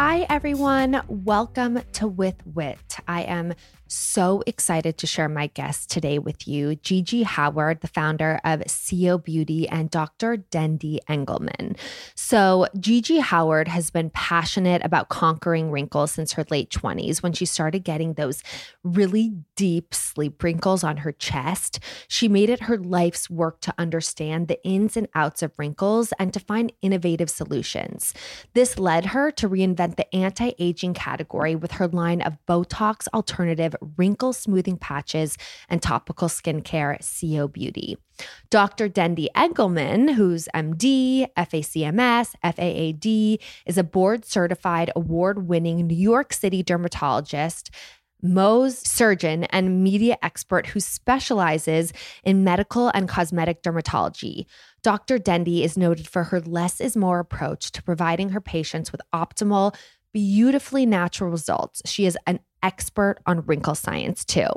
Hi, everyone. Welcome to With Wit. I am so excited to share my guest today with you, Gigi Howard, the founder of SiO Beauty, and Dr. Dendy Engelman. So, Gigi Howard has been passionate about conquering wrinkles since her late 20s when she started getting those really deep sleep wrinkles on her chest. She made it her life's work to understand the ins and outs of wrinkles and to find innovative solutions. This led her to reinvent the anti aging category with her line of Botox alternative wrinkle smoothing patches and topical skincare, SiO Beauty. Dr. Dendy Engelman, who's MD, FACMS, FAAD, is a board certified, award winning New York City dermatologist. Mohs surgeon and media expert who specializes in medical and cosmetic dermatology. Dr. Dendy is noted for her less is more approach to providing her patients with optimal, beautifully natural results. She is an expert on wrinkle science too.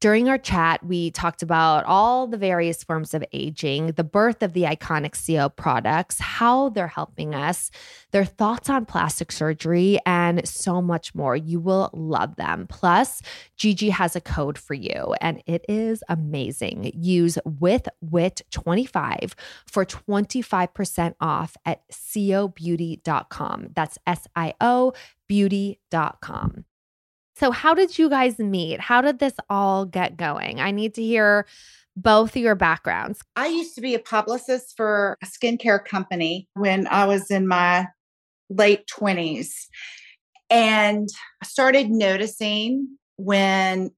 During our chat, we talked about all the various forms of aging, the birth of the iconic SiO products, how they're helping us, their thoughts on plastic surgery, and so much more. You will love them. Plus, Gigi has a code for you, and it is amazing. Use with wit 25 for 25% off at siobeauty.com. That's S I O beauty.com. So, how did you guys meet? How did this all get going? I need to hear both your backgrounds. I used to be a publicist for a skincare company when I was in my late 20s. And I started noticing when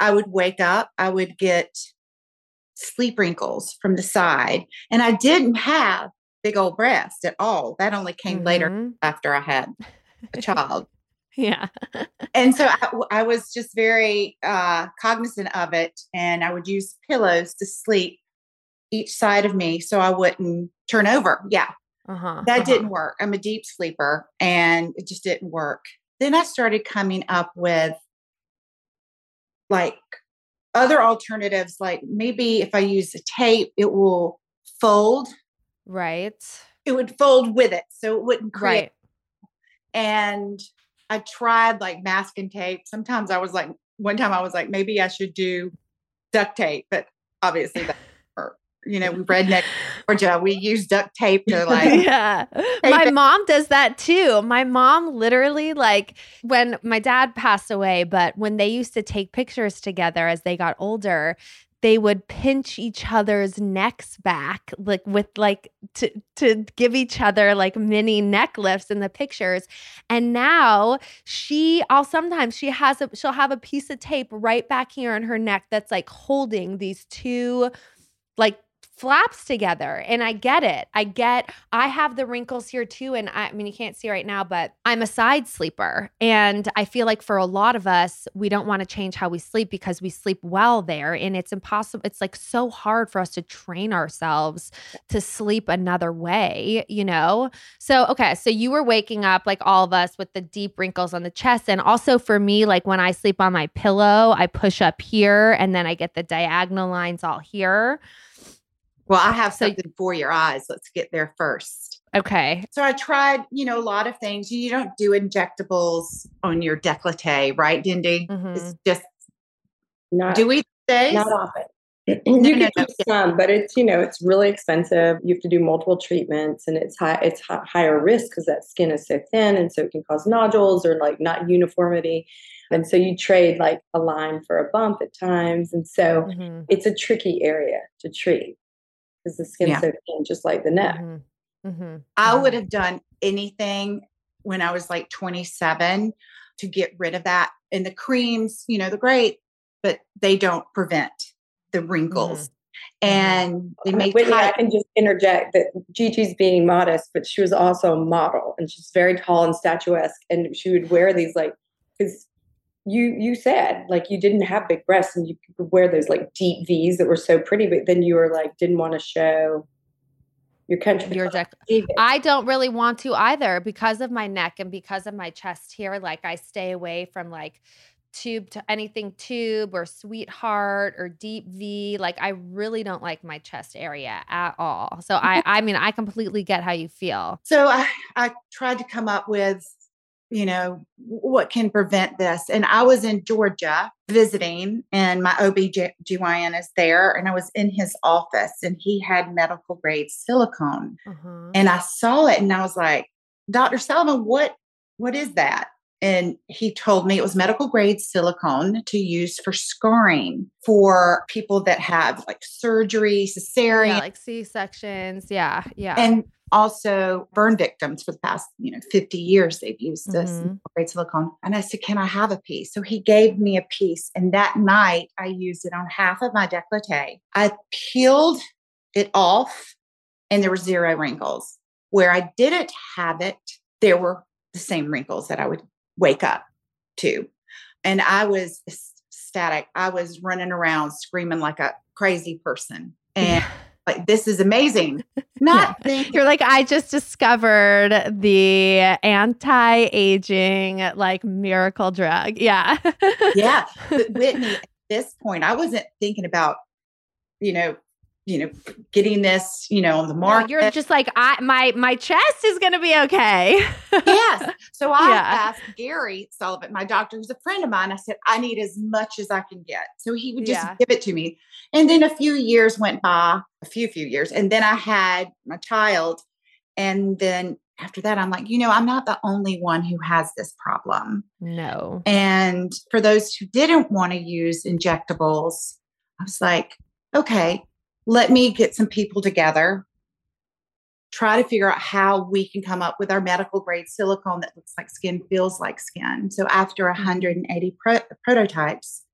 I would wake up, I would get sleep wrinkles from the side. And I didn't have big old breasts at all. That only came mm-hmm. later after I had a child. Yeah. and so I, I, was just very uh, cognizant of it. And I would use pillows to sleep each side of me so I wouldn't turn over. Yeah. Uh-huh, that uh-huh. didn't work. I'm a deep sleeper and it just didn't work. Then I started coming up with like other alternatives, like maybe if I use a tape, it will fold. Right. It would fold with it. So it wouldn't create. Right. And I tried like masking tape. Sometimes I was like, one time I was like, maybe I should do duct tape, but obviously that you know, we redneck Georgia, we use duct tape to like. yeah. My it. mom does that too. My mom literally, like, when my dad passed away, but when they used to take pictures together as they got older, they would pinch each other's necks back like with like to to give each other like mini neck lifts in the pictures. And now she i'll sometimes she has a she'll have a piece of tape right back here on her neck that's like holding these two like flaps together. And I get it. I get, I have the wrinkles here too. And I, I, mean, you can't see right now, but I'm a side sleeper. And I feel like for a lot of us, we don't want to change how we sleep because we sleep well there. And it's impossible. It's like so hard for us to train ourselves to sleep another way, you know? So, okay. So you were waking up like all of us with the deep wrinkles on the chest. And also for me, like when I sleep on my pillow, I push up here and then I get the diagonal lines all here. Well, I have something for your eyes. Let's get there first. Okay. So I tried, you know, a lot of things. You don't do injectables on your décolleté, right, Dendy? Mm-hmm. It's just not do we days? Not often. you no, can no, do no. some, but it's you know it's really expensive. You have to do multiple treatments, and it's high. It's higher risk because that skin is so thin, and so it can cause nodules or like not uniformity. And so you trade like a line for a bump at times, and so mm-hmm. it's a tricky area to treat because the skin's yeah. so thin, just like the neck. Mm-hmm. Mm-hmm. I would mm-hmm. have done anything when I was like 27 to get rid of that. And the creams, you know, they're great, but they don't prevent the wrinkles. and they made Whitney, I can just interject that Gigi's being modest, but she was also a model and she's very tall and statuesque. And she would wear these like, because you you said like you didn't have big breasts and you could wear those like deep V's that were so pretty, but then you were like didn't want to show your country. Your deck. I don't really want to either because of my neck and because of my chest here. Like I stay away from like tube to anything tube or sweetheart or deep V. Like I really don't like my chest area at all. So I I mean I completely get how you feel. So I I tried to come up with you know what can prevent this and I was in Georgia visiting and my OBGYN is there and I was in his office and he had medical grade silicone. Uh-huh. And I saw it and I was like, "Dr. Sullivan, what what is that?" And he told me it was medical grade silicone to use for scarring for people that have like surgery, cesarean, yeah, like C sections. Yeah. Yeah. And also burn victims for the past, you know, 50 years they've used this mm-hmm. grade silicone. And I said, Can I have a piece? So he gave me a piece. And that night I used it on half of my décolleté. I peeled it off and there were zero wrinkles. Where I didn't have it, there were the same wrinkles that I would wake up to. And I was ecstatic. I was running around screaming like a crazy person. And like, this is amazing. Not yeah. you're like, I just discovered the anti aging, like miracle drug. Yeah. yeah. But Whitney, at this point, I wasn't thinking about, you know, you know getting this you know on the market no, you're just like i my my chest is going to be okay. Yes. So i yeah. asked gary sullivan my doctor who's a friend of mine i said i need as much as i can get. So he would just yeah. give it to me. And then a few years went by a few few years and then i had my child. And then after that i'm like you know i'm not the only one who has this problem. No. And for those who didn't want to use injectables i was like okay let me get some people together, try to figure out how we can come up with our medical grade silicone that looks like skin, feels like skin. So after 180 mm-hmm. pro- prototypes,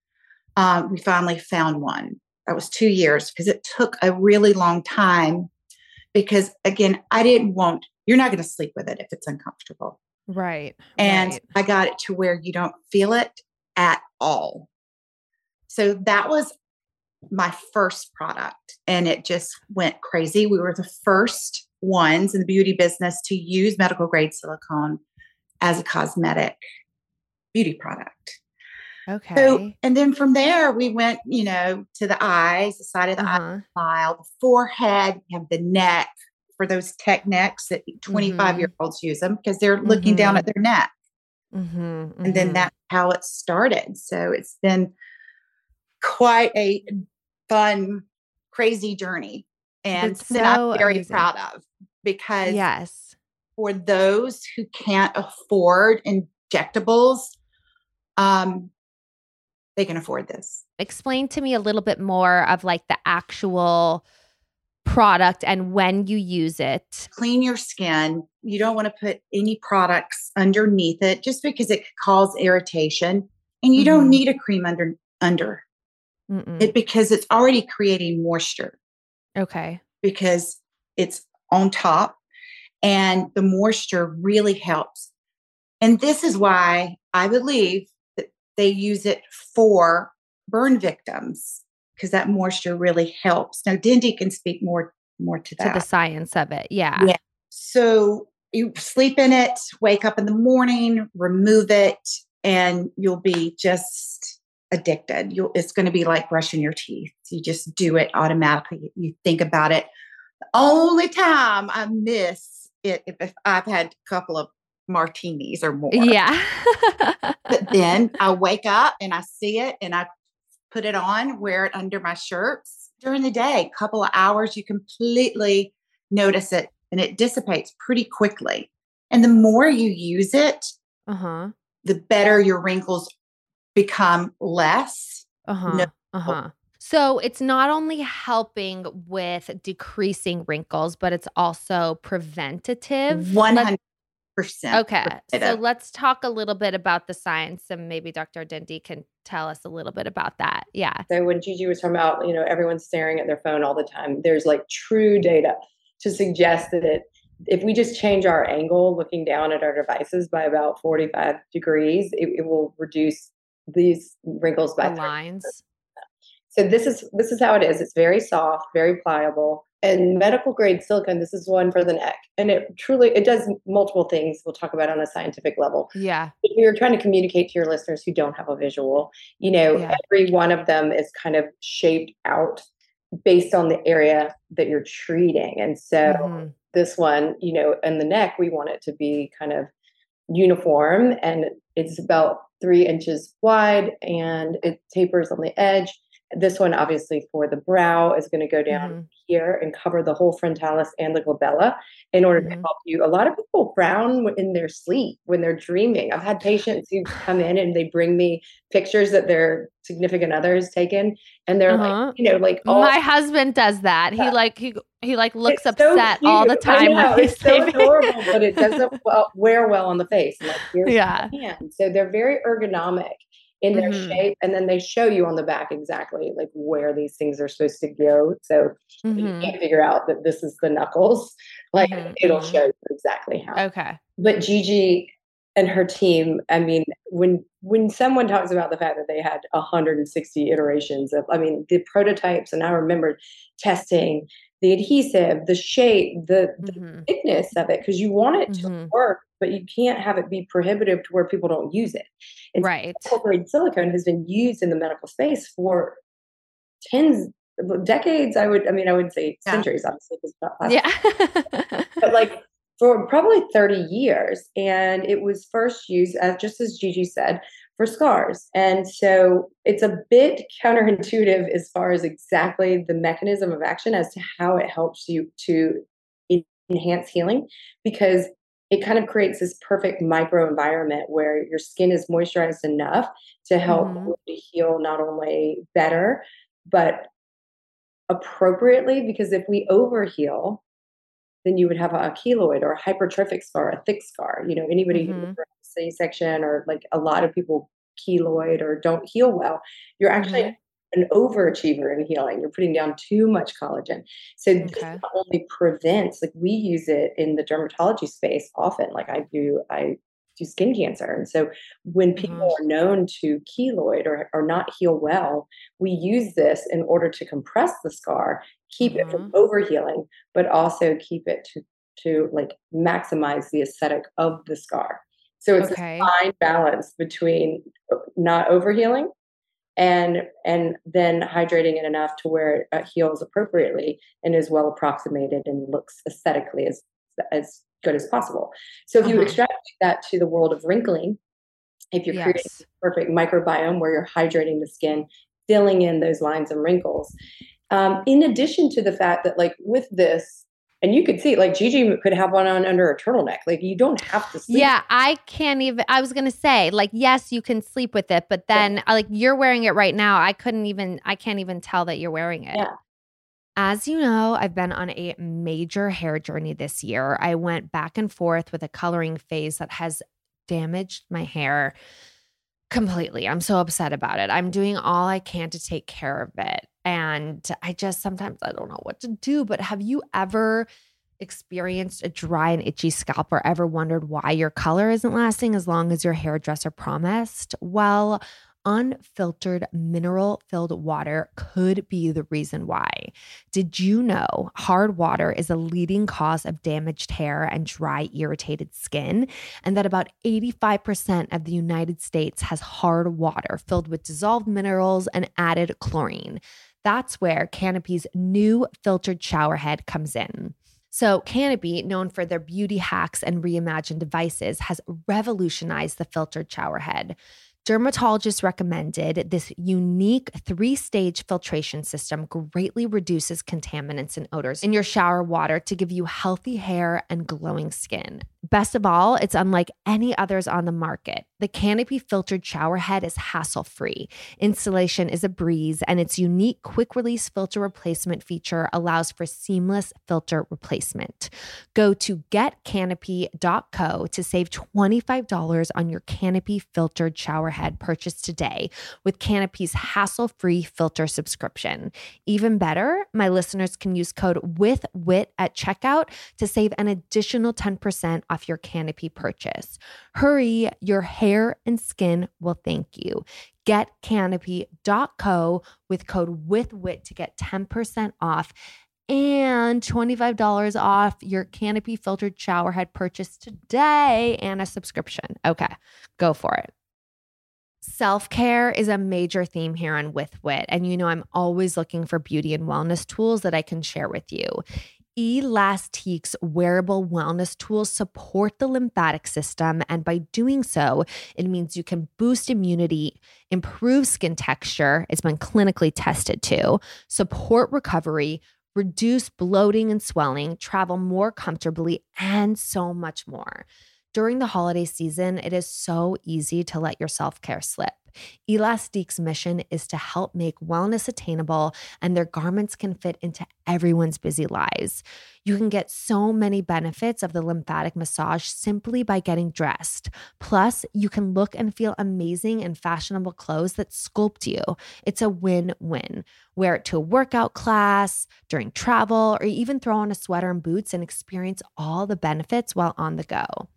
um, we finally found one. That was two years because it took a really long time. Because again, I didn't want, you're not going to sleep with it if it's uncomfortable. Right. And right. I got it to where you don't feel it at all. So that was my first product and it just went crazy. We were the first ones in the beauty business to use medical grade silicone as a cosmetic beauty product. Okay. So, and then from there, we went, you know, to the eyes, the side of the uh-huh. eye, the forehead, you have the neck for those tech necks that 25 mm-hmm. year olds use them because they're looking mm-hmm. down at their neck. Mm-hmm. And then mm-hmm. that's how it started. So it's been quite a fun, crazy journey. And so I'm very amazing. proud of because yes, for those who can't afford injectables, um, they can afford this. Explain to me a little bit more of like the actual product and when you use it. Clean your skin. You don't want to put any products underneath it just because it could cause irritation. And you mm-hmm. don't need a cream under under Mm-mm. It because it's already creating moisture. Okay. Because it's on top and the moisture really helps. And this is why I believe that they use it for burn victims because that moisture really helps. Now Dendy can speak more more to that. To the science of it. Yeah. Yeah. So you sleep in it, wake up in the morning, remove it, and you'll be just addicted. you it's going to be like brushing your teeth. You just do it automatically. You think about it. The only time I miss it if I've had a couple of martinis or more. Yeah. but then I wake up and I see it and I put it on, wear it under my shirts during the day. A couple of hours, you completely notice it and it dissipates pretty quickly. And the more you use it, uh-huh. the better your wrinkles become less. Uh-huh. No. Uh-huh. So it's not only helping with decreasing wrinkles, but it's also preventative. 100%. Okay. So let's talk a little bit about the science and maybe Dr. Dendy can tell us a little bit about that. Yeah. So when Gigi was talking about, you know, everyone's staring at their phone all the time, there's like true data to suggest that it, if we just change our angle looking down at our devices by about 45 degrees, it, it will reduce these wrinkles by the lines. So this is this is how it is. It's very soft, very pliable and medical grade silicone this is one for the neck and it truly it does multiple things we'll talk about on a scientific level yeah if you're trying to communicate to your listeners who don't have a visual you know yeah. every one of them is kind of shaped out based on the area that you're treating and so mm-hmm. this one you know in the neck we want it to be kind of uniform and it's about three inches wide and it tapers on the edge this one, obviously, for the brow is going to go down mm-hmm. here and cover the whole frontalis and the glabella in order mm-hmm. to help you. A lot of people frown in their sleep when they're dreaming. I've had patients who come in and they bring me pictures that their significant other others taken, and they're uh-huh. like, you know, like all- my husband does that. Yeah. He like he he like looks it's upset so all the time. Know, it's so adorable, but it doesn't well, wear well on the face. Like, yeah. So they're very ergonomic in their mm-hmm. shape and then they show you on the back exactly like where these things are supposed to go so mm-hmm. you can't figure out that this is the knuckles like mm-hmm. it'll mm-hmm. show you exactly how okay but gigi and her team i mean when when someone talks about the fact that they had 160 iterations of i mean the prototypes and i remember testing the adhesive, the shape, the, mm-hmm. the thickness of it, because you want it to mm-hmm. work, but you can't have it be prohibitive to where people don't use it. And right. Grade silicone has been used in the medical space for tens, decades. I would, I mean, I would say yeah. centuries, obviously. Yeah. but like for probably 30 years. And it was first used, as just as Gigi said, for scars. And so it's a bit counterintuitive as far as exactly the mechanism of action as to how it helps you to enhance healing because it kind of creates this perfect microenvironment where your skin is moisturized enough to help mm-hmm. to heal not only better but appropriately because if we overheal then you would have a keloid or a hypertrophic scar, a thick scar. You know, anybody mm-hmm. who C-section or like a lot of people keloid or don't heal well, you're actually mm-hmm. an overachiever in healing. You're putting down too much collagen. So okay. this not only prevents, like we use it in the dermatology space often. Like I do, I do skin cancer. And so when people mm-hmm. are known to keloid or, or not heal well, we use this in order to compress the scar, keep mm-hmm. it from mm-hmm. overhealing, but also keep it to to like maximize the aesthetic of the scar. So it's okay. a fine balance between uh, not overhealing and and then hydrating it enough to where it uh, heals appropriately and is well approximated and looks aesthetically as as good as possible. So if you uh-huh. extrapolate that to the world of wrinkling, if you're yes. creating perfect microbiome where you're hydrating the skin, filling in those lines and wrinkles, um, in addition to the fact that like with this, and you could see like Gigi could have one on under a turtleneck. Like you don't have to sleep. Yeah, I can't even. I was gonna say like yes, you can sleep with it, but then yeah. like you're wearing it right now. I couldn't even. I can't even tell that you're wearing it. Yeah. As you know, I've been on a major hair journey this year. I went back and forth with a coloring phase that has damaged my hair completely. I'm so upset about it. I'm doing all I can to take care of it. And I just sometimes I don't know what to do. But have you ever experienced a dry and itchy scalp or ever wondered why your color isn't lasting as long as your hairdresser promised? Well, unfiltered mineral filled water could be the reason why. Did you know hard water is a leading cause of damaged hair and dry, irritated skin? And that about 85% of the United States has hard water filled with dissolved minerals and added chlorine. That's where Canopy's new filtered shower head comes in. So, Canopy, known for their beauty hacks and reimagined devices, has revolutionized the filtered shower head. Dermatologists recommended this unique three stage filtration system greatly reduces contaminants and odors in your shower water to give you healthy hair and glowing skin. Best of all, it's unlike any others on the market. The Canopy filtered shower head is hassle free. Installation is a breeze, and its unique quick release filter replacement feature allows for seamless filter replacement. Go to getcanopy.co to save $25 on your Canopy filtered shower head purchase today with Canopy's hassle free filter subscription. Even better, my listeners can use code WITHWIT at checkout to save an additional 10% off your Canopy purchase. Hurry, your hair and skin will thank you. Get canopy.co with code WITHWIT to get 10% off and $25 off your Canopy filtered shower head purchase today and a subscription. Okay, go for it. Self care is a major theme here on With Wit. And you know, I'm always looking for beauty and wellness tools that I can share with you. Elastique's wearable wellness tools support the lymphatic system. And by doing so, it means you can boost immunity, improve skin texture, it's been clinically tested too, support recovery, reduce bloating and swelling, travel more comfortably, and so much more. During the holiday season, it is so easy to let your self care slip. Elastique's mission is to help make wellness attainable, and their garments can fit into everyone's busy lives. You can get so many benefits of the lymphatic massage simply by getting dressed. Plus, you can look and feel amazing in fashionable clothes that sculpt you. It's a win win. Wear it to a workout class, during travel, or even throw on a sweater and boots and experience all the benefits while on the go.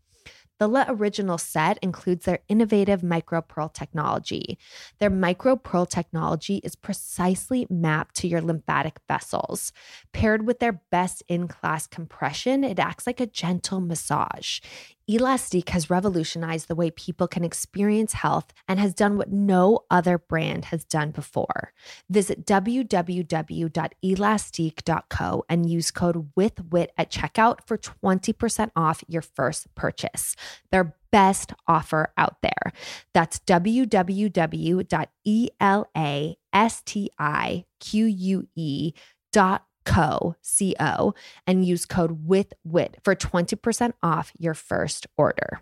The Le Original set includes their innovative micro pearl technology. Their micro pearl technology is precisely mapped to your lymphatic vessels. Paired with their best in class compression, it acts like a gentle massage. Elastique has revolutionized the way people can experience health and has done what no other brand has done before. Visit www.elastique.co and use code WITHWIT at checkout for 20% off your first purchase. Their best offer out there. That's www.elastique.com co co and use code with wit for 20% off your first order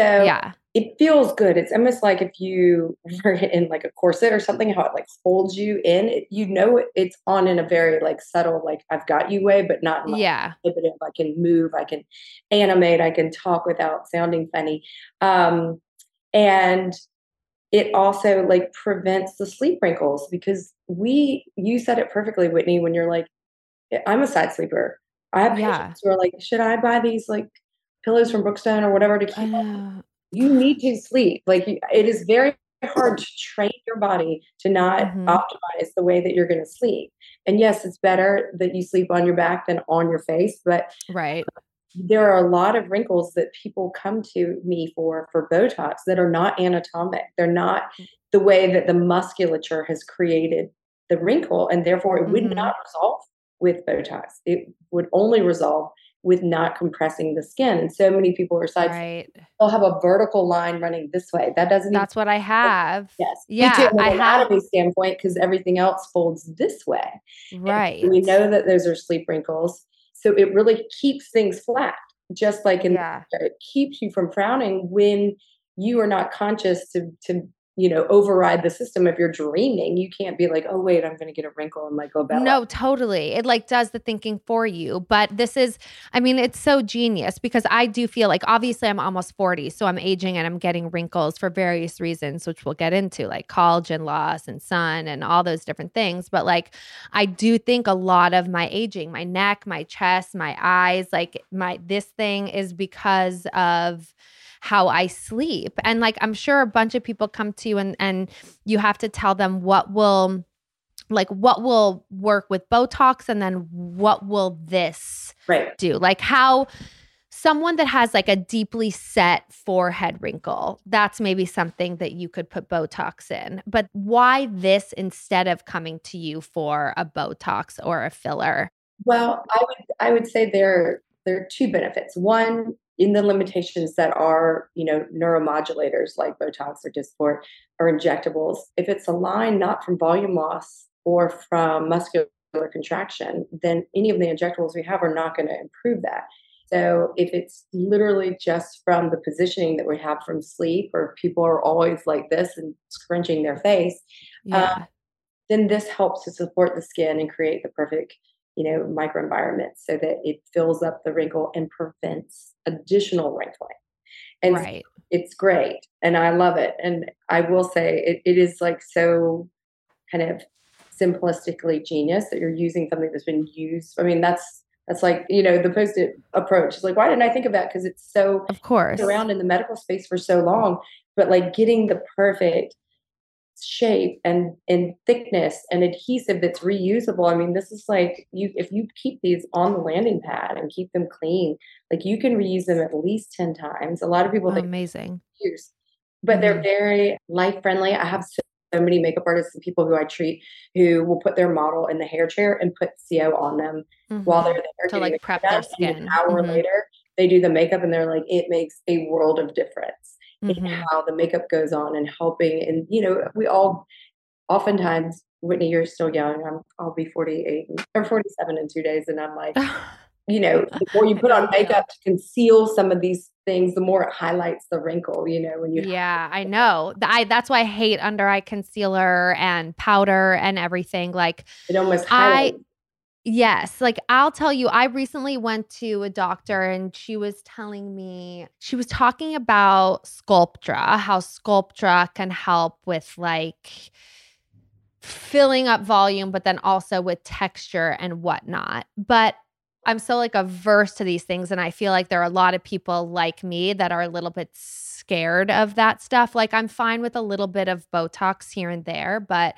So yeah. it feels good. It's almost like if you were in like a corset or something, how it like holds you in. It, you know it's on in a very like subtle, like I've got you way, but not like yeah. inhibitive. I can move, I can animate, I can talk without sounding funny. Um, and it also like prevents the sleep wrinkles because we you said it perfectly, Whitney, when you're like, I'm a side sleeper. I have yeah. patients who are like, should I buy these like pillows from Brookstone or whatever to keep. Uh, you need to sleep. Like it is very hard to train your body to not mm-hmm. optimize the way that you're going to sleep. And yes, it's better that you sleep on your back than on your face, but right. There are a lot of wrinkles that people come to me for for Botox that are not anatomic. They're not mm. the way that the musculature has created the wrinkle, and therefore it would mm-hmm. not resolve with Botox. It would only resolve with not compressing the skin. And so many people are side right. they'll have a vertical line running this way. That doesn't That's what I have. Yes. Yeah. From an anatomy have... standpoint, because everything else folds this way. Right. And we know that those are sleep wrinkles. So it really keeps things flat. Just like in yeah. it keeps you from frowning when you are not conscious to to you know override the system if you're dreaming you can't be like oh wait i'm going to get a wrinkle in my glabella. No totally it like does the thinking for you but this is i mean it's so genius because i do feel like obviously i'm almost 40 so i'm aging and i'm getting wrinkles for various reasons which we'll get into like collagen loss and sun and all those different things but like i do think a lot of my aging my neck my chest my eyes like my this thing is because of how I sleep. And like I'm sure a bunch of people come to you and and you have to tell them what will like what will work with Botox and then what will this right. do? Like how someone that has like a deeply set forehead wrinkle, that's maybe something that you could put Botox in. But why this instead of coming to you for a Botox or a filler? Well, I would I would say there there are two benefits. One, in the limitations that are, you know, neuromodulators like Botox or Dysport or injectables, if it's a line not from volume loss or from muscular contraction, then any of the injectables we have are not going to improve that. So if it's literally just from the positioning that we have from sleep, or people are always like this and scrunching their face, yeah. um, then this helps to support the skin and create the perfect, you know, microenvironment so that it fills up the wrinkle and prevents additional wrinkling. And right. it's great, and I love it. And I will say it, it is like so kind of simplistically genius that you're using something that's been used. I mean, that's that's like you know the post-it approach. It's like why didn't I think of that? Because it's so of course around in the medical space for so long. But like getting the perfect shape and and thickness and adhesive that's reusable. I mean, this is like you if you keep these on the landing pad and keep them clean, like you can reuse them at least 10 times. A lot of people oh, think amazing. Years, but mm-hmm. they're very life friendly. I have so so many makeup artists and people who I treat who will put their model in the hair chair and put SiO on them mm-hmm. while they're there to like prep their skin. an hour mm-hmm. later, they do the makeup and they're like, it makes a world of difference mm-hmm. in how the makeup goes on and helping. And you know, we all oftentimes, Whitney, you're still young. I'm I'll be 48 or 47 in two days, and I'm like. you know, the more you put on makeup to conceal some of these things, the more it highlights the wrinkle, you know, when you Yeah, I know. I that's why I hate under eye concealer and powder and everything. Like it almost highlights. Yes, like I'll tell you, I recently went to a doctor and she was telling me, she was talking about Sculptra, how Sculptra can help with like filling up volume, but then also with texture and whatnot. But I'm so like averse to these things. And I feel like there are a lot of people like me that are a little bit scared of that stuff. Like I'm fine with a little bit of Botox here and there, but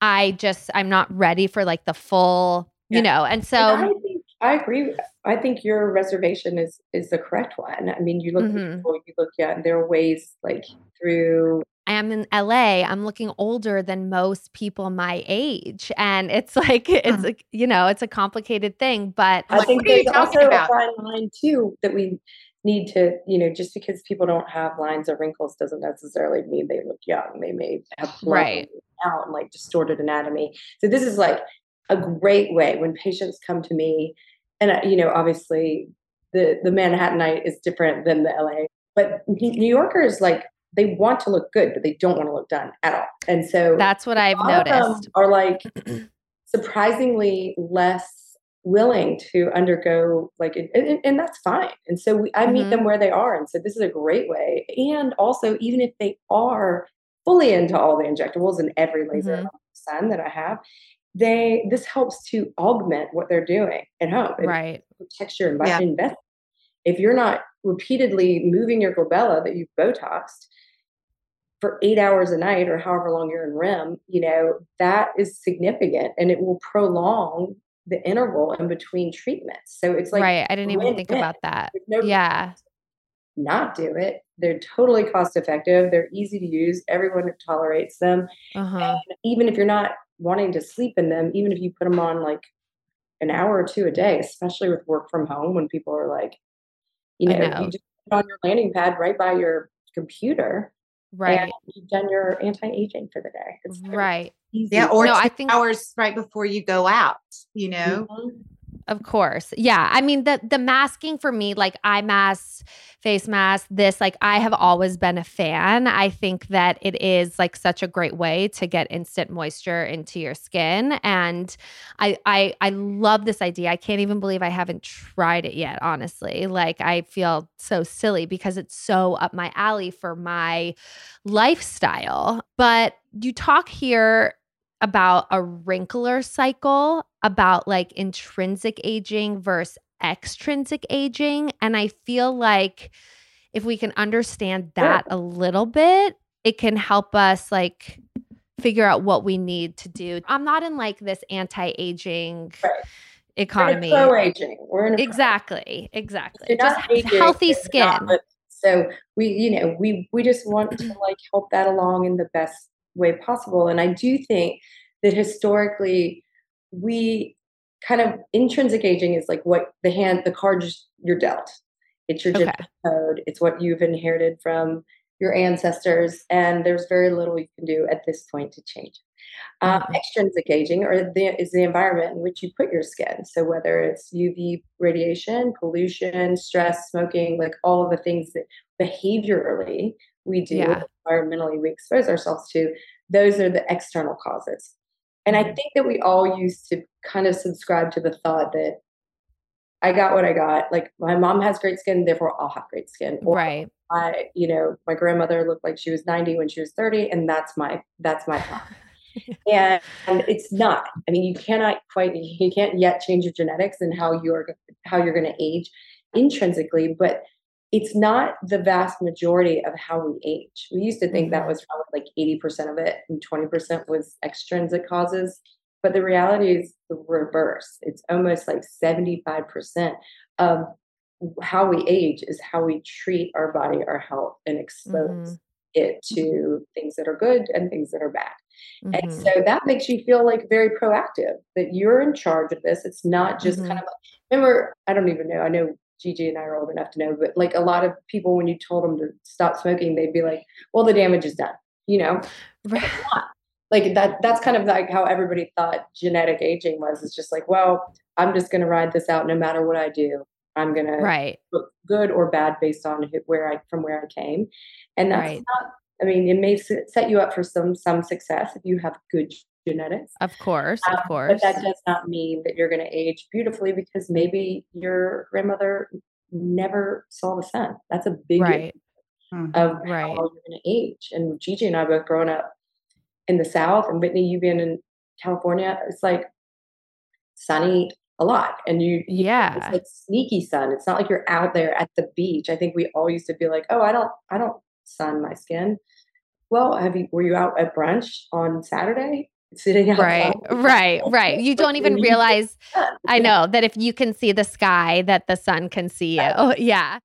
I just, I'm not ready for like the full, yeah. you know, and so. And I, think, I agree. I think your reservation is is the correct one. I mean, you look, mm-hmm. people, you look, yeah, there are ways like through I am in LA. I'm looking older than most people my age. And it's like, it's like, you know, it's a complicated thing. But I like, think there's also about? a fine line too that we need to, you know, just because people don't have lines or wrinkles doesn't necessarily mean they look young. They may have right out and like distorted anatomy. So this is like a great way when patients come to me, and uh, you know, obviously the the Manhattanite is different than the LA, but New Yorkers like they want to look good, but they don't want to look done at all. And so that's what I've noticed. Are like surprisingly less willing to undergo like and, and that's fine and so we, i meet mm-hmm. them where they are and so this is a great way and also even if they are fully into all the injectables and every laser mm-hmm. sun that i have they this helps to augment what they're doing at home right texture and yeah. invest if you're not repeatedly moving your glabella that you've botoxed for eight hours a night or however long you're in REM, you know, that is significant and it will prolong the interval in between treatments. So it's like, right. I didn't even think about that. No yeah. Not do it. They're totally cost effective. They're easy to use. Everyone tolerates them. Uh-huh. even if you're not wanting to sleep in them, even if you put them on like an hour or two a day, especially with work from home when people are like, you know, know. you just put on your landing pad right by your computer Right. you've done your anti-aging for the day. It's right. Easy. Yeah. Or no, I think hours right before you go out, you know? Mm-hmm. Of course. Yeah. I mean, the the masking for me, like eye mask, face mask, this, like I have always been a fan. I think that it is like such a great way to get instant moisture into your skin. And I I I love this idea. I can't even believe I haven't tried it yet, honestly. Like I feel so silly because it's so up my alley for my lifestyle. But you talk here about a wrinkler cycle, about like intrinsic aging versus extrinsic aging. And I feel like if we can understand that a little bit, it can help us like figure out what we need to do. I'm not in like this anti-aging right. economy. Pro aging. We're in exactly, exactly. Just aging, healthy skin. So we, you know, we we just want to like help that along in the best way possible. And I do think that historically we kind of intrinsic aging is like what the hand the cards you're dealt. It's your genetic code. It's what you've inherited from your ancestors, and there's very little you can do at this point to change. Um, mm-hmm. extrinsic aging or the, is the environment in which you put your skin. So whether it's UV radiation, pollution, stress, smoking, like all of the things that behaviorally we do, yeah. environmentally we expose ourselves to, those are the external causes. And I mm-hmm. think that we all used to kind of subscribe to the thought that I got what I got. Like my mom has great skin, therefore I'll have great skin. Or right. I, you know, my grandmother looked like she was 90 when she was 30, and that's my that's my thought. and, and it's not. I mean, you cannot quite you can't yet change your genetics and how you're how you're going to age intrinsically, but it's not the vast majority of how we age. We used to think mm-hmm. that was probably like 80% of it and 20% was extrinsic causes. But the reality is the reverse. It's almost like 75% of how we age is how we treat our body, our health, and expose mm-hmm. it to things that are good and things that are bad. Mm-hmm. And so that makes you feel like very proactive that you're in charge of this. It's not just mm-hmm. kind of, remember, I don't even know, I know Gigi and I are old enough to know, but like a lot of people, when you told them to stop smoking, they'd be like, well, the damage is done, you know? Right. Like that that's kind of like how everybody thought genetic aging was it's just like well i'm just going to ride this out no matter what i do. I'm going to right. look good or bad based on where i from where i came. And that's right. not i mean it may set you up for some some success if you have good genetics of course of um, course but that does not mean that you're going to age beautifully because maybe your grandmother never saw the sun that's a big right of right. how you're going to age and gigi and i both grown up in the South and Whitney, you being in California, it's like sunny a lot. And you, yeah, it's like sneaky sun. It's not like you're out there at the beach. I think we all used to be like, oh, I don't, I don't sun my skin. Well, have you, were you out at brunch on Saturday? Sitting out right, right, right. You don't even realize. I know that if you can see the sky, that the sun can see you. Oh, yeah.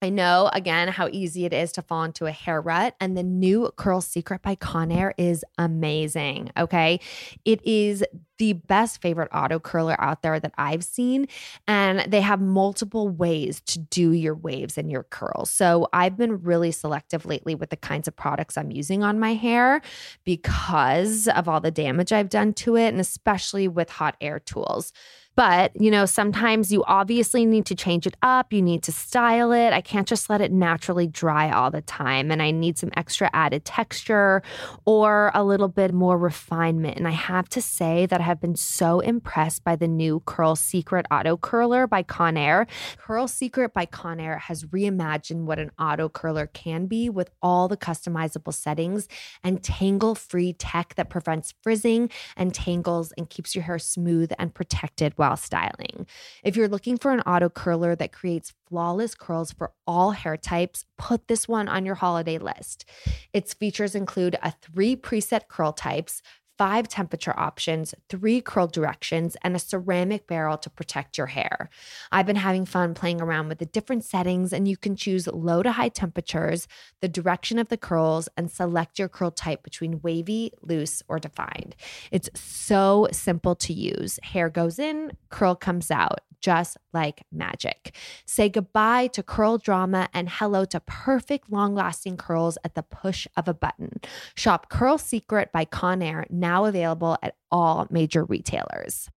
I know again how easy it is to fall into a hair rut, and the new Curl Secret by Conair is amazing. Okay. It is the best favorite auto curler out there that I've seen, and they have multiple ways to do your waves and your curls. So I've been really selective lately with the kinds of products I'm using on my hair because of all the damage I've done to it, and especially with hot air tools. But, you know, sometimes you obviously need to change it up. You need to style it. I can't just let it naturally dry all the time. And I need some extra added texture or a little bit more refinement. And I have to say that I have been so impressed by the new Curl Secret Auto Curler by Conair. Curl Secret by Conair has reimagined what an auto curler can be with all the customizable settings and tangle free tech that prevents frizzing and tangles and keeps your hair smooth and protected while while styling. If you're looking for an auto curler that creates flawless curls for all hair types, put this one on your holiday list. Its features include a three preset curl types, five temperature options, three curl directions, and a ceramic barrel to protect your hair. I've been having fun playing around with the different settings, and you can choose low to high temperatures, the direction of the curls, and select your curl type between wavy, loose, or defined. It's so simple to use. Hair goes in, curl comes out just like magic. Say goodbye to curl drama and hello to perfect long lasting curls at the push of a button. Shop Curl Secret by Conair, now available at all major retailers.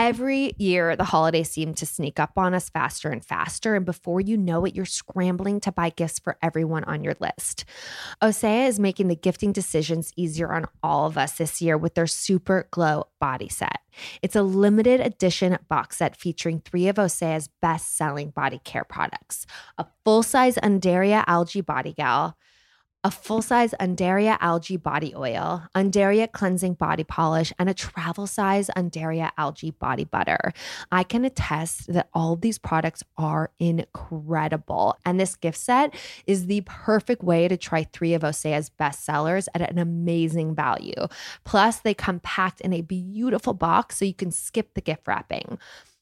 Every year, the holidays seem to sneak up on us faster and faster. And before you know it, you're scrambling to buy gifts for everyone on your list. Osea is making the gifting decisions easier on all of us this year with their Super Glow body set. It's a limited edition box set featuring three of Osea's best selling body care products a full size Undaria Algae Body Gel a full size Undaria algae body oil, Undaria cleansing body polish, and a travel size Undaria algae body butter. I can attest that all of these products are incredible. And this gift set is the perfect way to try three of Osea's best sellers at an amazing value. Plus, they come packed in a beautiful box so you can skip the gift wrapping.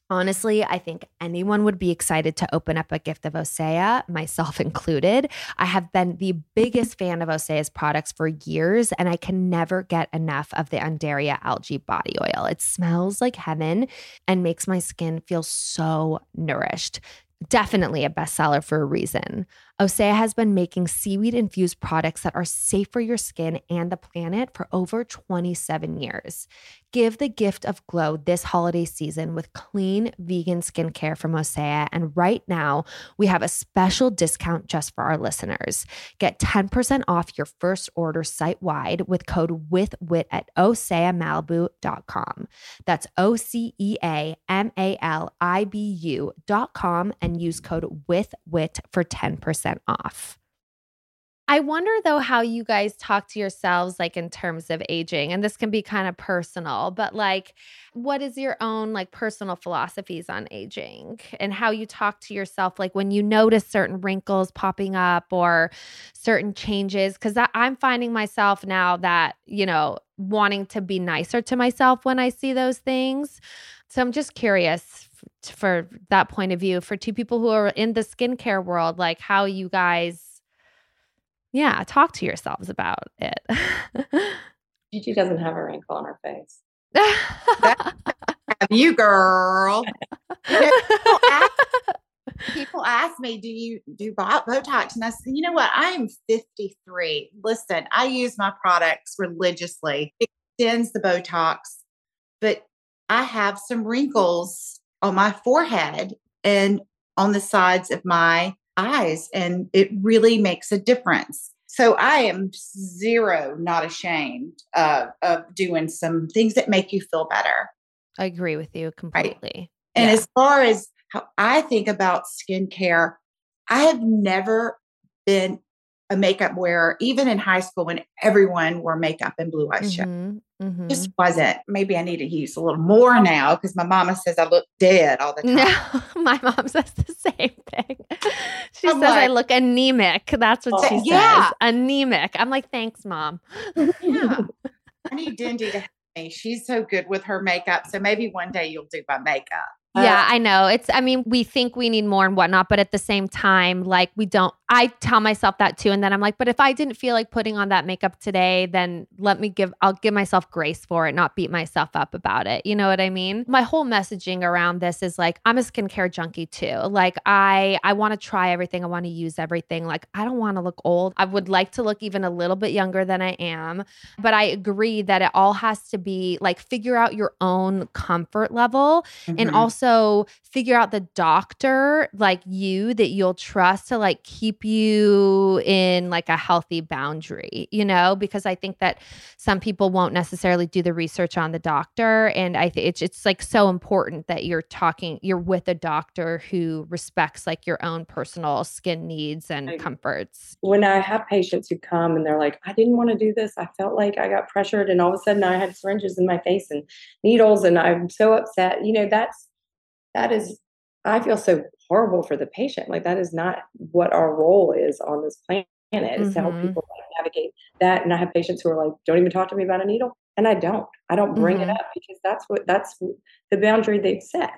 Honestly, I think anyone would be excited to open up a gift of Osea, myself included. I have been the biggest fan of Osea's products for years, and I can never get enough of the Undaria algae body oil. It smells like heaven and makes my skin feel so nourished. Definitely a bestseller for a reason. Osea has been making seaweed infused products that are safe for your skin and the planet for over 27 years. Give the gift of glow this holiday season with clean vegan skincare from Osea. And right now, we have a special discount just for our listeners. Get 10% off your first order site wide with code WITHWIT at OseaMalibu.com. That's O C E A M A L I B U.com and use code WITHWIT for 10% off. I wonder though how you guys talk to yourselves like in terms of aging and this can be kind of personal but like what is your own like personal philosophies on aging and how you talk to yourself like when you notice certain wrinkles popping up or certain changes? Cuz I'm finding myself now that you know wanting to be nicer to myself when I see those things. So I'm just curious for that point of view for two people who are in the skincare world like how you guys yeah talk to yourselves about it. Gigi doesn't have a wrinkle on her face. Have you girl. You know, people, ask, people, ask, me do you do botox? And i said you know what? I am 53 listen i use my products religiously. It extends the botox but i have some wrinkles on my forehead and on the sides of my eyes. And it really makes a difference. So I am zero not ashamed of, of doing some things that make you feel better. I agree with you completely. Right? And yeah. as far as how I think about skincare, I have never been a makeup wearer, even in high school when everyone wore makeup and blue eyeshadow. Mm-hmm. Mm-hmm. Just wasn't. Maybe I need to use a little more now because my mama says I look dead all the time. No, my mom says the same thing. She I'm says like, I look anemic. That's what she yeah. says. Anemic. I'm like, thanks, mom. yeah. I need Dendy to help me. She's so good with her makeup. So maybe one day you'll do my makeup. Yeah, I know. It's, I mean, we think we need more and whatnot, but at the same time, like, we don't. I tell myself that too. And then I'm like, but if I didn't feel like putting on that makeup today, then let me give, I'll give myself grace for it, not beat myself up about it. You know what I mean? My whole messaging around this is like, I'm a skincare junkie too. Like, I, I want to try everything. I want to use everything. Like, I don't want to look old. I would like to look even a little bit younger than I am. But I agree that it all has to be like, figure out your own comfort level mm-hmm. and also also figure out the doctor like you that you'll trust to like keep you in like a healthy boundary, you know, because I think that some people won't necessarily do the research on the doctor and I think it's it's like so important that you're talking you're with a doctor who respects like your own personal skin needs and I, comforts. When I have patients who come and they're like, I didn't want to do this. I felt like I got pressured and all of a sudden I had syringes in my face and needles and I'm so upset. You know, that's that is i feel so horrible for the patient like that is not what our role is on this planet mm-hmm. is to help mm-hmm. people like, navigate that and i have patients who are like don't even talk to me about a needle and i don't i don't bring mm-hmm. it up because that's what that's the boundary they've set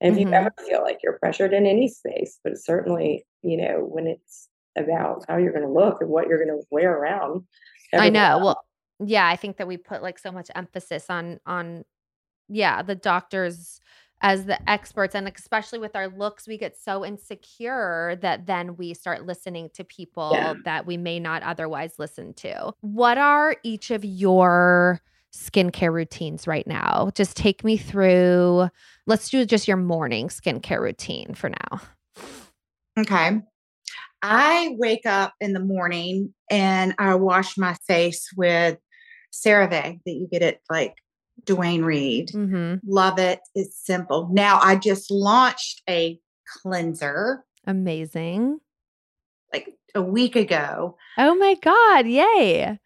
and if mm-hmm. you ever feel like you're pressured in any space but certainly you know when it's about how you're going to look and what you're going to wear around i know well yeah i think that we put like so much emphasis on on yeah the doctors as the experts and especially with our looks we get so insecure that then we start listening to people yeah. that we may not otherwise listen to. What are each of your skincare routines right now? Just take me through let's do just your morning skincare routine for now. Okay. I wake up in the morning and i wash my face with CeraVe that you get it like Duane Reade. Mm-hmm. Love it. It's simple. Now I just launched a cleanser. Amazing. Like a week ago. Oh my God. Yay.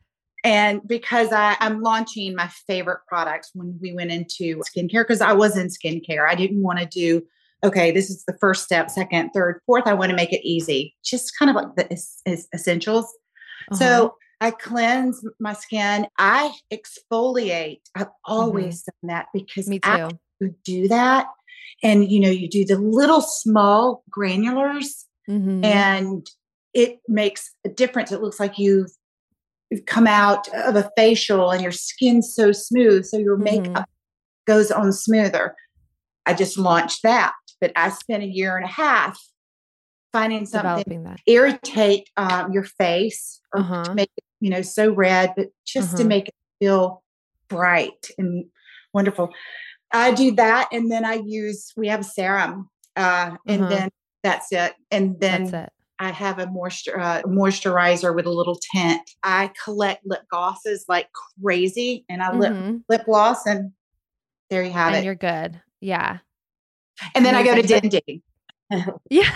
And because I, I'm launching my favorite products when we went into skincare, because I was in skincare, I didn't want to do, okay, this is the first step, second, third, fourth. I want to make it easy, just kind of like the is, is essentials. Uh-huh. So I cleanse my skin. I exfoliate. I've always mm-hmm. done that because me too. You do that, and you know, you do the little small granulars, mm-hmm. and it makes a difference. It looks like you've you've come out of a facial, and your skin's so smooth, so your mm-hmm. makeup goes on smoother. I just launched that, but I spent a year and a half finding something that irritate um, your face or uh-huh. to make it you know so red but just uh-huh. to make it feel bright and wonderful i do that and then i use we have serum uh, and uh-huh. then that's it and then it. I have a moisture uh, moisturizer with a little tint. I collect lip glosses like crazy, and I mm-hmm. lip lip gloss, and there you have and it. You're good, yeah. And then I go to Dendy. yeah.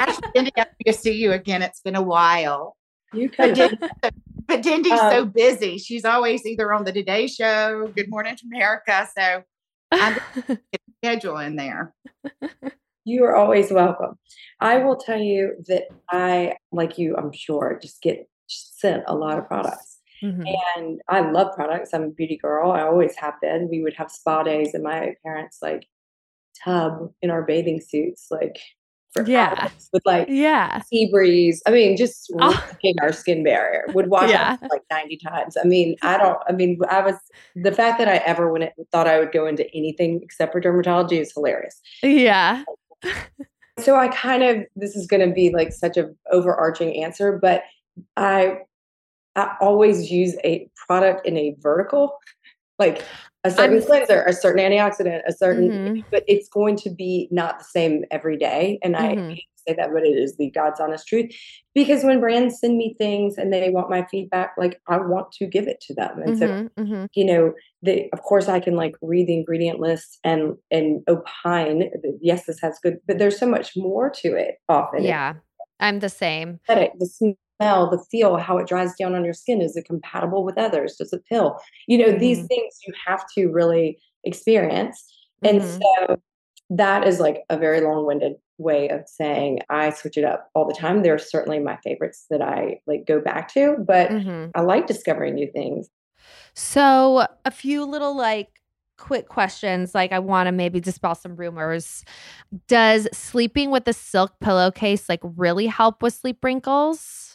Actually, Dendy, I to see you again. It's been a while. You could. But, but Dendy's um, so busy. She's always either on the Today Show, Good Morning America. So I'm schedule in there. You are always welcome. I will tell you that I, like you, I'm sure, just get sent a lot of products. Mm-hmm. And I love products. I'm a beauty girl. I always have been. We would have spa days, and my parents like tub in our bathing suits, like for yeah with like yeah sea breeze. I mean, just oh. our skin barrier. Would wash yeah. like ninety times. I mean, I don't. I mean, I was the fact that I ever went thought I would go into anything except for dermatology is hilarious. Yeah. so I kind of this is going to be like such an overarching answer, but I I always use a product in a vertical, like a certain I'm, cleanser, a certain antioxidant, a certain, mm-hmm. but it's going to be not the same every day. And mm-hmm. I say that, but it is the God's honest truth. Because when brands send me things and they want my feedback, like I want to give it to them. And mm-hmm. so, mm-hmm. you know, they, of course I can like read the ingredient list and and opine. Yes, this has good, but there's so much more to it. Often, yeah, I'm the same. The smell, the feel, how it dries down on your skin. Is it compatible with others? Does it pill? You know, mm-hmm. these things you have to really experience. And mm-hmm. so that is like a very long-winded way of saying I switch it up all the time. There are certainly my favorites that I like go back to, but mm-hmm. I like discovering new things. So, a few little like quick questions like I want to maybe dispel some rumors. Does sleeping with a silk pillowcase like really help with sleep wrinkles?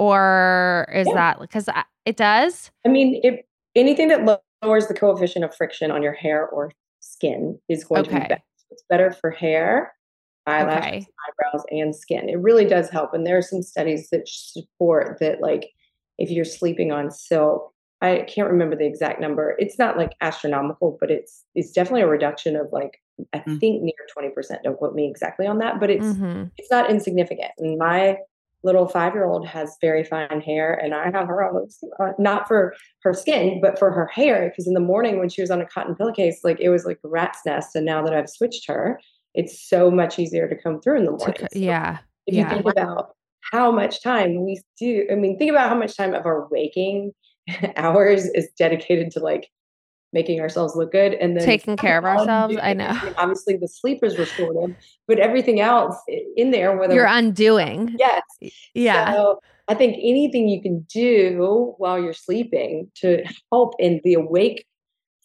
Or is yeah. that because it does? I mean, if anything that lowers the coefficient of friction on your hair or skin is going okay. to be better. It's better for hair, eyelashes, okay. eyebrows, and skin. It really does help. And there are some studies that support that, like, if you're sleeping on silk, I can't remember the exact number. It's not like astronomical, but it's it's definitely a reduction of like I mm-hmm. think near twenty percent. Don't quote me exactly on that, but it's mm-hmm. it's not insignificant. And my little five year old has very fine hair, and I have her on, uh, not for her skin, but for her hair. Because in the morning when she was on a cotton pillowcase, like it was like a rat's nest. And now that I've switched her, it's so much easier to come through in the morning. So yeah. If yeah. you think about how much time we do, I mean, think about how much time of our waking hours is dedicated to like making ourselves look good and then taking care of ourselves. I know. Obviously, the sleep is restorative, but everything else in there, whether you're undoing. Yes. Yeah. So I think anything you can do while you're sleeping to help in the awake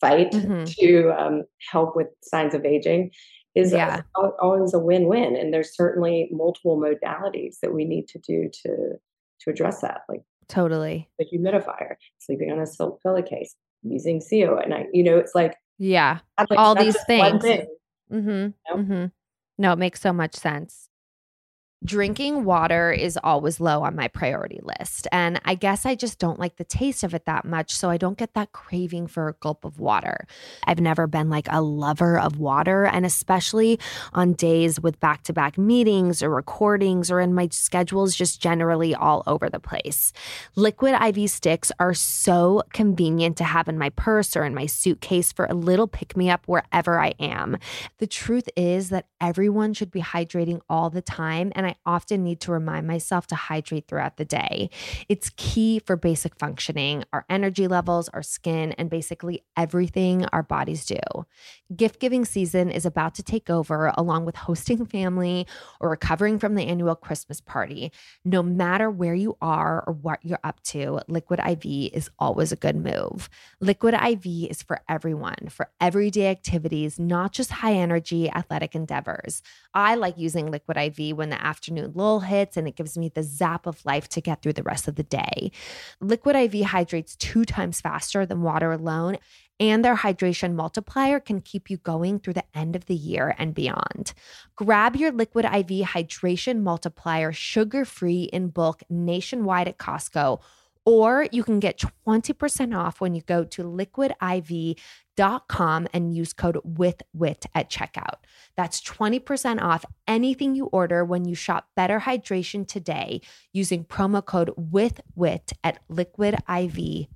fight mm-hmm. to um, help with signs of aging is yeah. always a win-win. And there's certainly multiple modalities that we need to do to to address that, like totally the humidifier, sleeping on a silk pillowcase, using SiO at night. You know, it's like yeah, like, all these things. Thing, mm-hmm. You know? mm-hmm. No, it makes so much sense drinking water is always low on my priority list. And I guess I just don't like the taste of it that much. So I don't get that craving for a gulp of water. I've never been like a lover of water. And especially on days with back to back meetings or recordings or in my schedules, just generally all over the place. Liquid IV sticks are so convenient to have in my purse or in my suitcase for a little pick me up wherever I am. The truth is that everyone should be hydrating all the time. And and I often need to remind myself to hydrate throughout the day. It's key for basic functioning, our energy levels, our skin, and basically everything our bodies do. Gift giving season is about to take over, along with hosting family or recovering from the annual Christmas party. No matter where you are or what you're up to, Liquid IV is always a good move. Liquid IV is for everyone, for everyday activities, not just high energy athletic endeavors. I like using Liquid IV when the afternoon lull hits and it gives me the zap of life to get through the rest of the day. Liquid IV hydrates two times faster than water alone and their hydration multiplier can keep you going through the end of the year and beyond. Grab your Liquid IV hydration multiplier sugar free in bulk nationwide at Costco or you can get 20% off when you go to liquidiv.com and use code WITHWHIT at checkout. That's 20% off anything you order when you shop Better Hydration today using promo code WITHWHIT at liquidiv.com.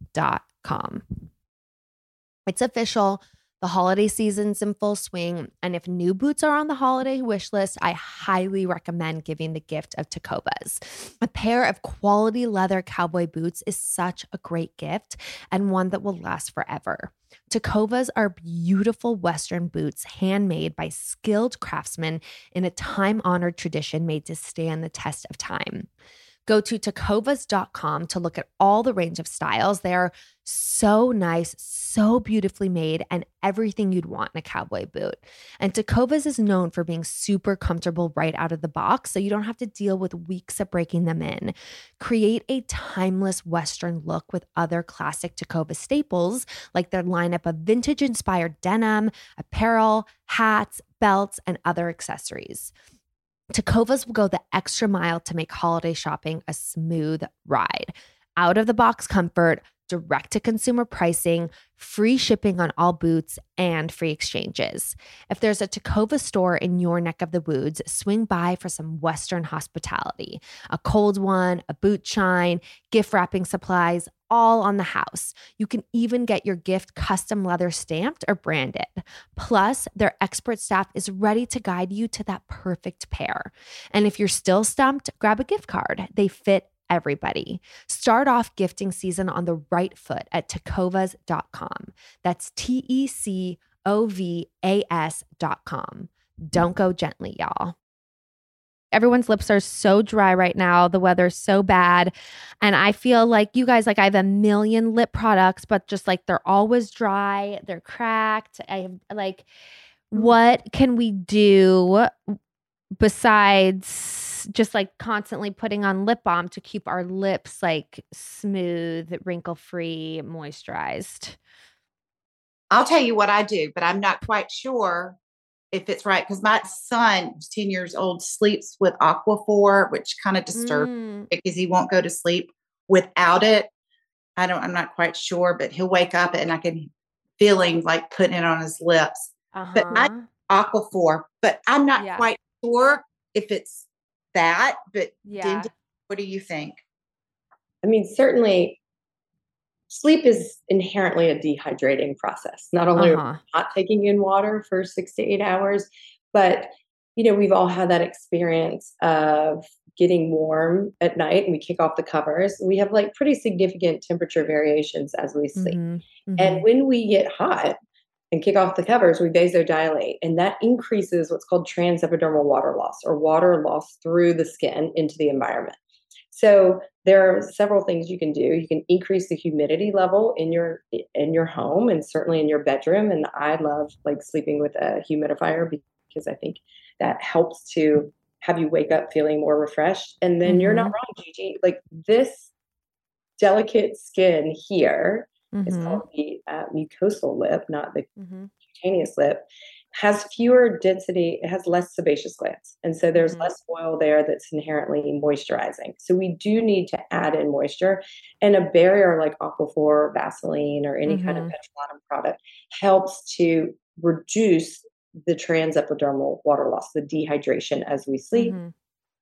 It's official. The holiday season's in full swing, and if new boots are on the holiday wish list, I highly recommend giving the gift of Tecovas. A pair of quality leather cowboy boots is such a great gift and one that will last forever. Tecovas are beautiful Western boots handmade by skilled craftsmen in a time honored tradition made to stand the test of time. Go to tecovas.com to look at all the range of styles. They are so nice, so beautifully made, and everything you'd want in a cowboy boot. And Tecovas is known for being super comfortable right out of the box, so you don't have to deal with weeks of breaking them in. Create a timeless Western look with other classic Tecovas staples, like their lineup of vintage inspired denim, apparel, hats, belts, and other accessories. Tecovas will go the extra mile to make holiday shopping a smooth ride. Out of the box comfort, direct to consumer pricing, free shipping on all boots, and free exchanges. If there's a Tecova store in your neck of the woods, swing by for some Western hospitality. A cold one, a boot shine, gift wrapping supplies, all on the house. You can even get your gift custom leather stamped or branded. Plus, their expert staff is ready to guide you to that perfect pair. And if you're still stumped, grab a gift card. They fit everybody. Start off gifting season on the right foot at tecovas.com. That's T E C O V A S.com. Don't go gently, y'all. Everyone's lips are so dry right now. The weather's so bad. And I feel like you guys, like, I have a million lip products, but just like they're always dry, they're cracked. I have, like, mm. what can we do besides just like constantly putting on lip balm to keep our lips like smooth, wrinkle free, moisturized? I'll tell you what I do, but I'm not quite sure if it's right because my son, 10 years old, sleeps with Aquaphor, which kind of disturbs mm. because he won't go to sleep without it. I don't, I'm not quite sure, but he'll wake up and I can feeling like putting it on his lips. Uh-huh. But I Aquaphor, but I'm not yeah. quite sure if it's that, but yeah. what do you think? I mean, certainly sleep is inherently a dehydrating process. Not only uh-huh. not taking in water for six to eight hours, but you know, we've all had that experience of getting warm at night and we kick off the covers. We have like pretty significant temperature variations as we sleep. Mm-hmm. Mm-hmm. And when we get hot, and kick off the covers, we vasodilate, and that increases what's called transepidermal water loss or water loss through the skin into the environment. So there are several things you can do. You can increase the humidity level in your in your home and certainly in your bedroom. And I love like sleeping with a humidifier because I think that helps to have you wake up feeling more refreshed. And then mm-hmm. you're not mm-hmm. wrong, Gigi. Like this delicate skin here mm-hmm. is called the uh, mucosal lip, not the mm-hmm. cutaneous lip, has fewer density, it has less sebaceous glands. And so there's mm-hmm. less oil there that's inherently moisturizing. So we do need to add in moisture. And a barrier like Aquaphor, Vaseline, or any kind of mm-hmm. petrolatum product helps to reduce the transepidermal water loss, the dehydration as we sleep. Mm-hmm.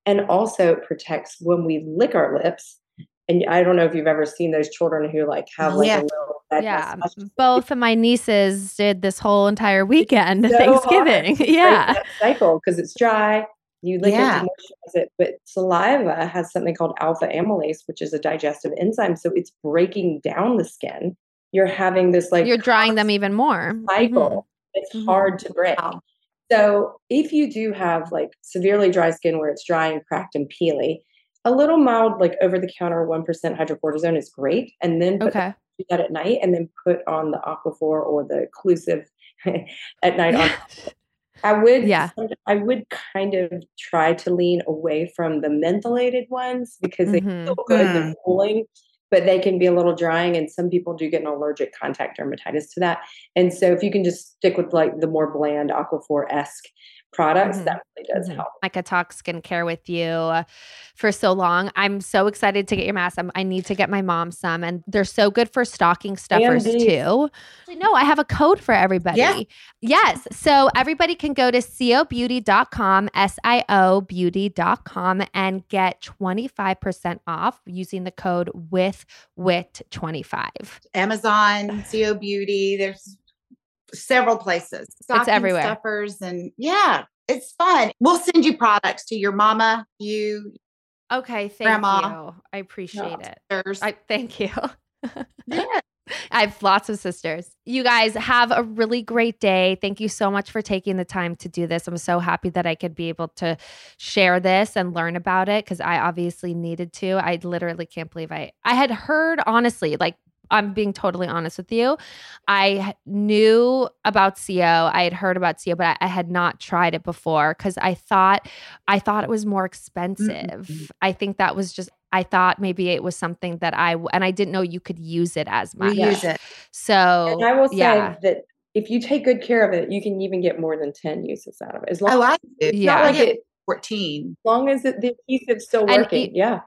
And also protects when we lick our lips and I don't know if you've ever seen those children who like have like yeah. a little yeah. Both of my nieces did this whole entire weekend so Thanksgiving. yeah, cycle because it's dry. You lick yeah. it it, but saliva has something called alpha amylase, which is a digestive enzyme. So it's breaking down the skin. You're having this like you're drying them even more cycle. Mm-hmm. It's mm-hmm. hard to break. Wow. So if you do have like severely dry skin where it's dry and cracked and peely, a little mild like over the counter 1% hydrocortisone is great. And then okay. Do that at night and then put on the Aquaphor or the occlusive at night on I would yeah. I would kind of try to lean away from the mentholated ones because they mm-hmm. feel good, mm. they're cooling, but they can be a little drying and some people do get an allergic contact dermatitis to that. And so if you can just stick with like the more bland Aquaphor-esque products, mm-hmm. that really does mm-hmm. help. I could talk skincare with you for so long. I'm so excited to get your mask. I'm, i need to get my mom some, and they're so good for stocking stuffers too. No, I have a code for everybody. Yeah. Yes. So everybody can go to siobeauty.com, S I O beauty.com, and get 25% off using the code with WHIT25. Amazon, SiO Beauty, there's several places. It's everywhere. Stuffers and yeah, it's fun. We'll send you products to your mama, you. Okay, thank grandma, you. I appreciate it. I thank you. yeah. I have lots of sisters. You guys have a really great day. Thank you so much for taking the time to do this. I'm so happy that I could be able to share this and learn about it because I obviously needed to. I literally can't believe I I had heard honestly like I'm being totally honest with you. I knew about SiO. I had heard about SiO, but I, I had not tried it before because I thought I thought it was more expensive. Mm-hmm. I think that was just I thought maybe it was something that I and I didn't know you could use it as much. use it. So and I will say yeah. that if you take good care of it, you can even get more than 10 uses out of it. As long oh, I as yeah. like it 14. As long as it, the adhesive's still working. yeah.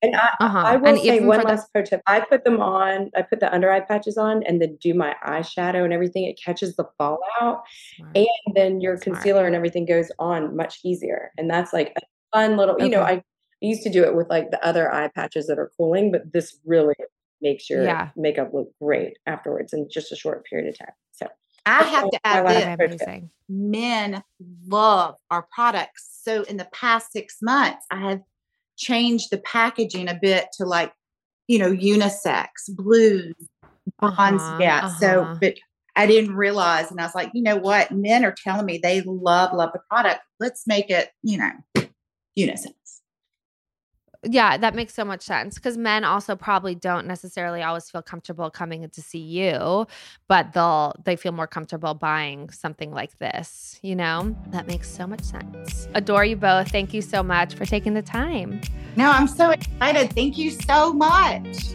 And I, uh-huh. I will and say one last the- pro tip. I put them on, I put the under eye patches on and then do my eyeshadow and everything. It catches the fallout. Smart. And then your Smart. concealer and everything goes on much easier. And that's like a fun little, okay. you know, I used to do it with like the other eye patches that are cooling, but this really makes your yeah. makeup look great afterwards in just a short period of time. So I have to add this. Men love our products. So in the past six months, I have changed the packaging a bit to like, you know, unisex, blues, bonds. Uh-huh, yeah. Uh-huh. So, but I didn't realize. And I was like, you know what? Men are telling me they love, love the product. Let's make it, you know, unisex yeah, that makes so much sense because men also probably don't necessarily always feel comfortable coming to see you, but they'll they feel more comfortable buying something like this, you know? That makes so much sense. Adore you both. Thank you so much for taking the time. No, I'm so excited. Thank you so much.